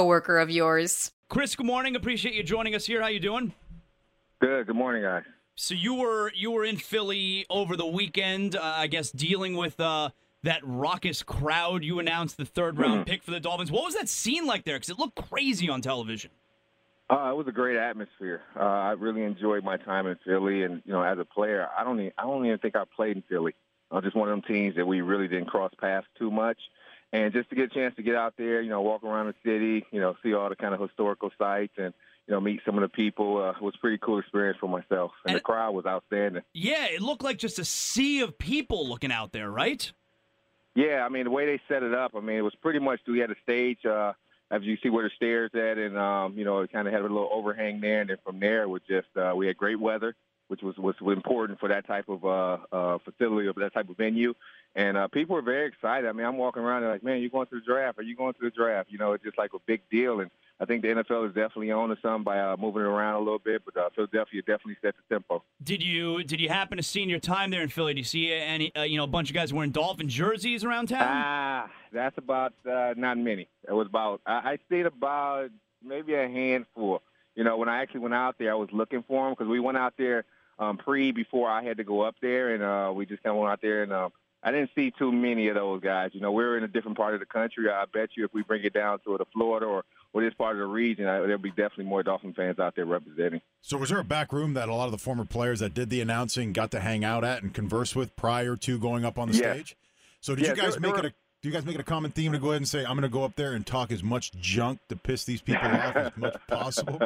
coworker of yours. Chris, good morning. Appreciate you joining us here. How you doing? Good. Good morning, guys. So you were you were in Philly over the weekend, uh, I guess, dealing with uh, that raucous crowd. You announced the third round mm-hmm. pick for the Dolphins. What was that scene like there? Because it looked crazy on television. Uh, it was a great atmosphere. Uh, I really enjoyed my time in Philly, and you know, as a player, I don't even, I don't even think I played in Philly. I'm just one of them teams that we really didn't cross paths too much and just to get a chance to get out there, you know, walk around the city, you know, see all the kind of historical sites and you know meet some of the people uh, was a pretty cool experience for myself, and, and the crowd was outstanding. Yeah, it looked like just a sea of people looking out there, right? Yeah, I mean the way they set it up, I mean it was pretty much we had a stage. Uh, as you see where the stairs at, and um, you know, it kind of had a little overhang there, and then from there, it was just uh, we had great weather, which was was important for that type of uh, uh, facility or that type of venue. And uh, people were very excited. I mean, I'm walking around and like, man, you're going to the draft? Are you going to the draft? You know, it's just like a big deal. And I think the NFL is definitely on to something by uh, moving it around a little bit. But uh, Philadelphia definitely set the tempo. Did you did you happen to see in your time there in Philly? Do you see any uh, you know a bunch of guys wearing Dolphin jerseys around town? Ah, that's about uh, not many. It was about I, I stayed about maybe a handful. You know, when I actually went out there, I was looking for them because we went out there um, pre before I had to go up there, and uh, we just kind of went out there and. Uh, I didn't see too many of those guys. You know, we're in a different part of the country. I bet you if we bring it down to the Florida or, or this part of the region, I, there'll be definitely more Dolphin fans out there representing. So, was there a back room that a lot of the former players that did the announcing got to hang out at and converse with prior to going up on the yeah. stage? So, did yeah, you guys there, make there it a do you guys make it a common theme to go ahead and say, I'm going to go up there and talk as much junk to piss these people off as much as possible?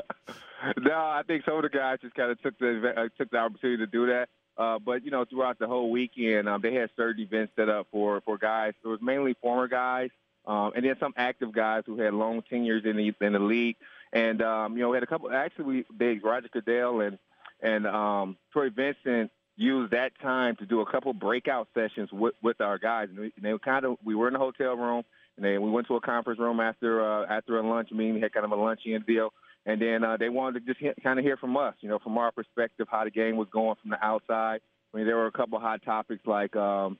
No, I think some of the guys just kind of took the uh, took the opportunity to do that. Uh, but you know, throughout the whole weekend, um, they had certain events set up for for guys. It was mainly former guys, um, and then some active guys who had long tenures in the in the league. And um, you know, we had a couple. Actually, we they Roger Goodell and and um, Troy Vincent used that time to do a couple breakout sessions with with our guys. And, they kind of we were in the hotel room, and then we went to a conference room after uh, after a lunch meeting. We had kind of a luncheon deal and then uh, they wanted to just hit, kind of hear from us, you know, from our perspective, how the game was going from the outside. I mean, there were a couple hot topics like um,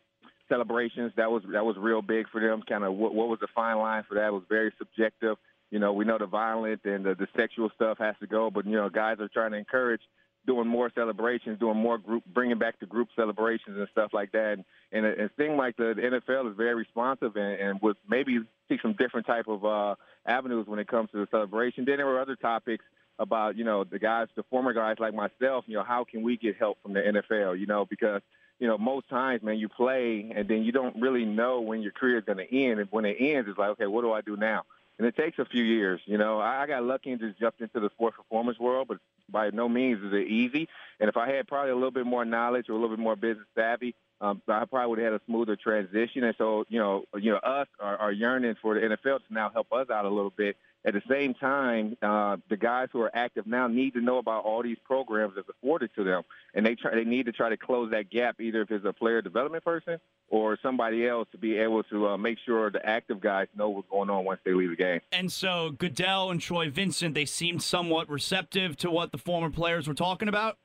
celebrations. That was that was real big for them. Kind of what, what was the fine line for that? It was very subjective. You know, we know the violent and the, the sexual stuff has to go, but you know, guys are trying to encourage doing more celebrations, doing more group, bringing back the group celebrations and stuff like that. And, and seemed like the, the NFL is very responsive and, and would maybe see some different type of uh, avenues when it comes to the celebration. Then there were other topics about, you know, the guys, the former guys like myself, you know, how can we get help from the NFL, you know, because, you know, most times, man, you play and then you don't really know when your career is going to end. And when it ends, it's like, okay, what do I do now? And it takes a few years. You know, I got lucky and just jumped into the sports performance world, but by no means is it easy. And if I had probably a little bit more knowledge or a little bit more business savvy, um, I probably would have had a smoother transition. And so, you know, you know, us are, are yearning for the NFL to now help us out a little bit. At the same time, uh, the guys who are active now need to know about all these programs that's afforded to them, and they try they need to try to close that gap, either if it's a player development person or somebody else to be able to uh, make sure the active guys know what's going on once they leave the game. And so Goodell and Troy Vincent, they seemed somewhat receptive to what the former players were talking about.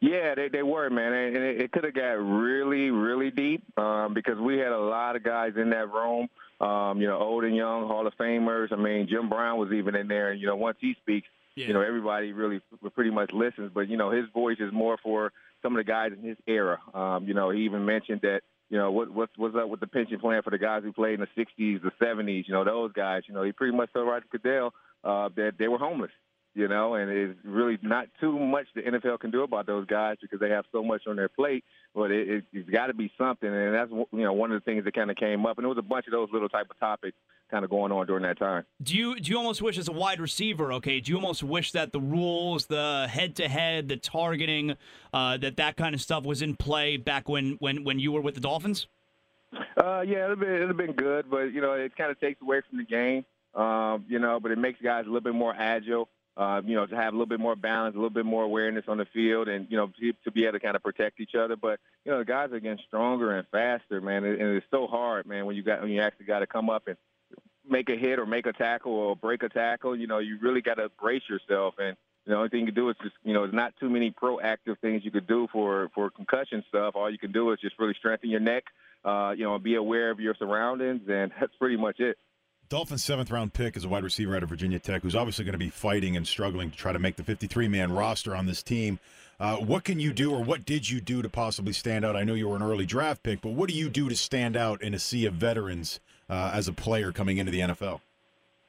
Yeah, they they were, man, and it, it could have got really, really deep um, because we had a lot of guys in that room. Um, you know, old and young Hall of Famers. I mean, Jim Brown was even in there, and you know, once he speaks, yeah. you know, everybody really pretty much listens. But you know, his voice is more for some of the guys in his era. Um, you know, he even mentioned that you know, what, what's what's up with the pension plan for the guys who played in the '60s, the '70s? You know, those guys. You know, he pretty much told Roger Goodell uh, that they were homeless you know, and it's really not too much the NFL can do about those guys because they have so much on their plate. But it, it, it's got to be something, and that's you know one of the things that kind of came up, and there was a bunch of those little type of topics kind of going on during that time. Do you do you almost wish as a wide receiver, okay? Do you almost wish that the rules, the head to head, the targeting, uh, that that kind of stuff was in play back when when when you were with the Dolphins? Uh, yeah, it'd been it'd been good, but you know it kind of takes away from the game um, you know, but it makes guys a little bit more agile. Uh, you know, to have a little bit more balance, a little bit more awareness on the field, and you know, to, to be able to kind of protect each other. But you know, the guys are getting stronger and faster, man, and it's so hard, man, when you got when you actually got to come up and make a hit or make a tackle or break a tackle. You know, you really got to brace yourself, and the only thing you can do is just, you know, there's not too many proactive things you could do for for concussion stuff. All you can do is just really strengthen your neck, uh, you know, be aware of your surroundings, and that's pretty much it. Dolphins' seventh round pick is a wide receiver out of Virginia Tech who's obviously going to be fighting and struggling to try to make the 53 man roster on this team. Uh, what can you do, or what did you do to possibly stand out? I know you were an early draft pick, but what do you do to stand out in a sea of veterans uh, as a player coming into the NFL?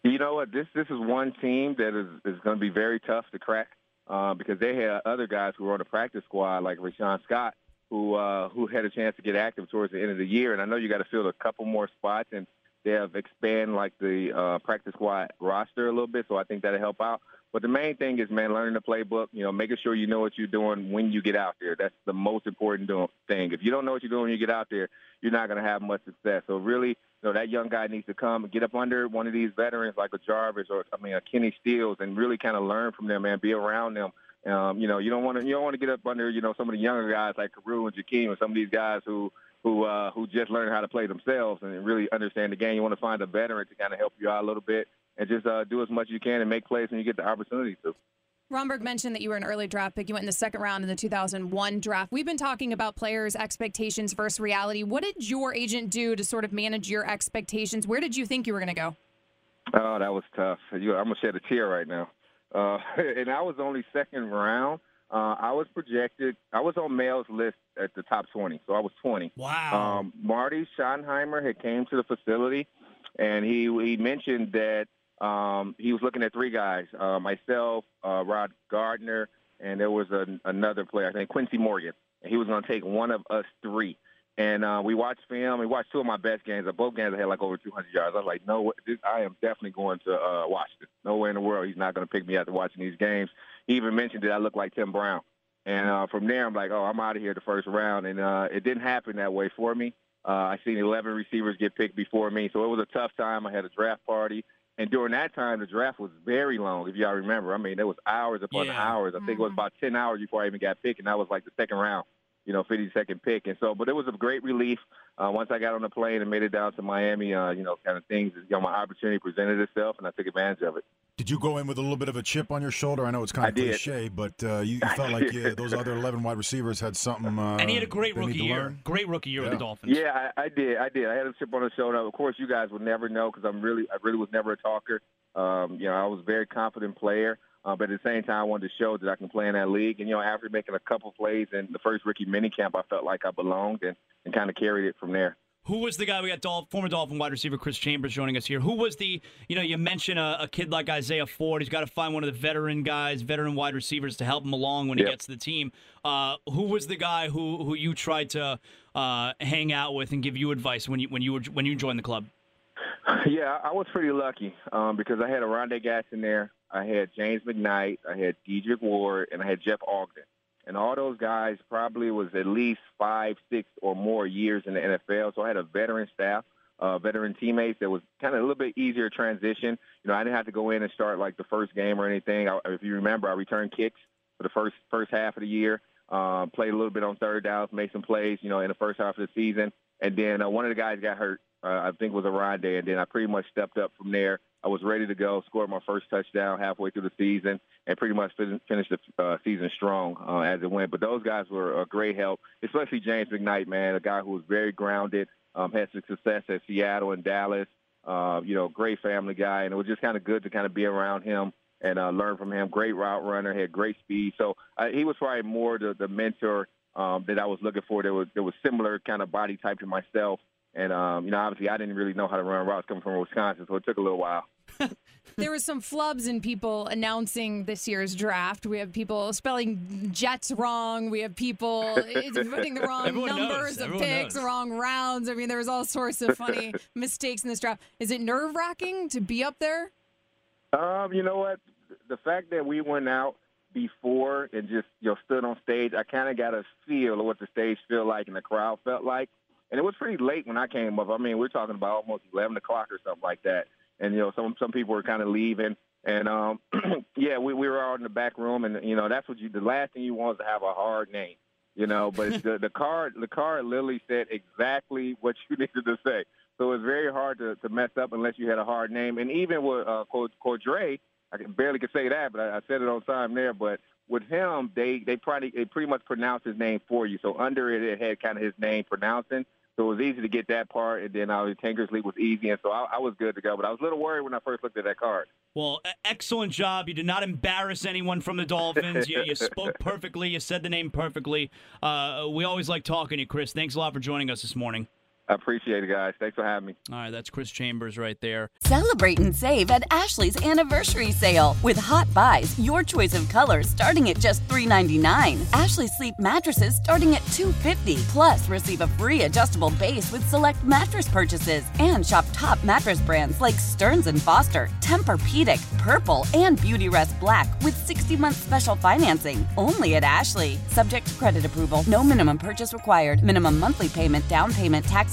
You know what? This this is one team that is, is going to be very tough to crack uh, because they had other guys who were on the practice squad, like Rashawn Scott, who uh, who had a chance to get active towards the end of the year. And I know you got to fill a couple more spots, and they have expand like the uh, practice squad roster a little bit, so I think that'll help out. But the main thing is, man, learning the playbook. You know, making sure you know what you're doing when you get out there. That's the most important thing. If you don't know what you're doing when you get out there, you're not going to have much success. So really, know, that young guy needs to come and get up under one of these veterans like a Jarvis or I mean a Kenny Stills and really kind of learn from them, man. Be around them. Um, you know, you don't want to you don't want to get up under you know some of the younger guys like Carroo and Jakeem and some of these guys who who uh, who just learn how to play themselves and really understand the game. You want to find a veteran to kind of help you out a little bit and just uh, do as much as you can and make plays when you get the opportunity to. Romberg mentioned that you were an early draft pick. You went in the second round in the 2001 draft. We've been talking about players' expectations versus reality. What did your agent do to sort of manage your expectations? Where did you think you were going to go? Oh, that was tough. I'm going to shed a tear right now. Uh, and I was only second round. Uh, I was projected. I was on Mel's list at the top 20, so I was 20. Wow. Um, Marty Schottenheimer had came to the facility, and he he mentioned that um, he was looking at three guys: uh, myself, uh, Rod Gardner, and there was a, another player, I think Quincy Morgan. He was going to take one of us three. And uh, we watched film. We watched two of my best games. Both games I had like over 200 yards. I was like, no, this, I am definitely going to uh, Washington. No way in the world he's not going to pick me after watching these games. He even mentioned that I look like Tim Brown. And uh, from there, I'm like, oh, I'm out of here the first round. And uh, it didn't happen that way for me. Uh, I seen 11 receivers get picked before me, so it was a tough time. I had a draft party, and during that time, the draft was very long. If y'all remember, I mean, there was hours upon Yeah. hours. I think it was about 10 hours before I even got picked, and that was like the second round you know, 52nd pick. And so, but it was a great relief uh, once I got on the plane and made it down to Miami. Uh, you know, kind of things. You know, my opportunity presented itself, and I took advantage of it. Did you go in with a little bit of a chip on your shoulder? I know it's kind of cliche, but uh, you, you felt like yeah, those other 11 wide receivers had something. Uh, and he had a great rookie year. learn. Great rookie year with the Dolphins. Yeah, I, I did. I did. I had a chip on the shoulder. Of course, you guys would never know because I'm really, I really was never a talker. Um, you know, I was a very confident player, uh, but at the same time, I wanted to show that I can play in that league. And you know, after making a couple plays in the first rookie minicamp, I felt like I belonged and, and kind of carried it from there. Who was the guy? We got Dolph, former Dolphin wide receiver Chris Chambers joining us here. Who was the, you know, you mentioned a, a kid like Isaiah Ford. He's got to find one of the veteran guys, veteran wide receivers to help him along when he Yep. gets to the team. Uh, who was the guy who who you tried to uh, hang out with and give you advice when you when you were when you joined the club? Yeah, I was pretty lucky um, because I had Oronde in there. I had James McKnight. I had Dedric Ward, and I had Jeff Ogden. And all those guys probably was at least five, six, or more years in the NFL. So I had a veteran staff, uh, veteran teammates that was kind of a little bit easier transition. You know, I didn't have to go in and start like the first game or anything. I, if you remember, I returned kicks for the first first half of the year. Um, played a little bit on third downs, made some plays, you know, in the first half of the season. And then uh, one of the guys got hurt. Uh, I think it was Oronde, and then I pretty much stepped up from there. I was ready to go, scored my first touchdown halfway through the season, and pretty much fin- finished the uh, season strong uh, as it went. But those guys were a great help, especially James McKnight, man, a guy who was very grounded, um, had some success at Seattle and Dallas. Uh, you know, great family guy, and it was just kind of good to kind of be around him and uh, learn from him. Great route runner, had great speed. So uh, he was probably more the, the mentor um, that I was looking for. There was there was similar kind of body type to myself. And um, you know, obviously, I didn't really know how to run routes coming from Wisconsin, so it took a little while. There was some flubs in people announcing this year's draft. We have people spelling Jets wrong. We have people putting the wrong Everyone knows. numbers of Everyone picks, knows. the wrong rounds. I mean, there was all sorts of funny mistakes in this draft. Is it nerve wracking to be up there? Um, you know what? The fact that we went out before and just you know stood on stage, I kind of got a feel of what the stage felt like and the crowd felt like. And it was pretty late when I came up. I mean, we're talking about almost 11 o'clock or something like that. and you know some some people were kind of leaving. And um, yeah, we, we were all in the back room, and you know that's what you. The last thing you want is to have a hard name, you know. But the the card the card literally said exactly what you needed to say, so it's very hard to, to mess up unless you had a hard name. And even with uh, Cordrea, I can barely could say that, but I, I said it on time there. But with him, they they probably they pretty much pronounced his name for you. So under it, it had kind of his name pronouncing. So it was easy to get that part, and then uh, Tankersley was easy, and so I, I, was good to go. But I was a little worried when I first looked at that card. Well, excellent job. You did not embarrass anyone from the Dolphins. you, you, spoke perfectly. You said the name perfectly. Uh, we always like talking to you, Chris. Thanks a lot for joining us this morning. I appreciate it, guys. Thanks for having me. All right, that's Chris Chambers right there. Celebrate and save at Ashley's anniversary sale with hot buys, your choice of colors starting at just $3.99. Ashley Sleep mattresses starting at $2.50. Plus, receive a free adjustable base with select mattress purchases and shop top mattress brands like Stearns and Foster, Tempur-Pedic, Purple, and Beautyrest Black with 60-month special financing. Only at Ashley. Subject to credit approval. No minimum purchase required. Minimum monthly payment, down payment, tax